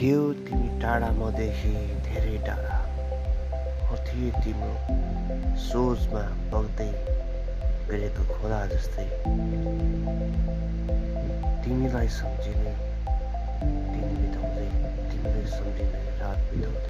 थियो तिमी टाढा मदेखि धेरै टाढा। हो तिम्रो सोचमा बग्दै गरेको खोला जस्तै। तिमीलाई सम्झिने दिन बिताउँदै तिमीलाई सम्झिने रात बिताउँदै।